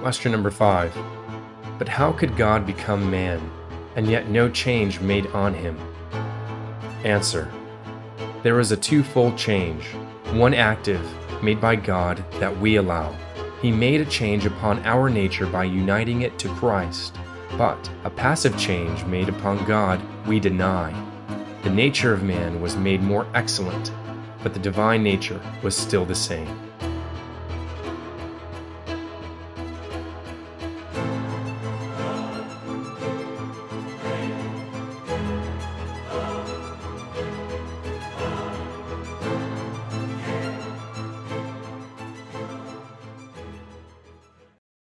Question number five. But how could God become man, and yet no change made on him? Answer. There is a twofold change, one active, made by God, that we allow. He made a change upon our nature by uniting it to Christ, but a passive change made upon God we deny. The nature of man was made more excellent, but the divine nature was still the same.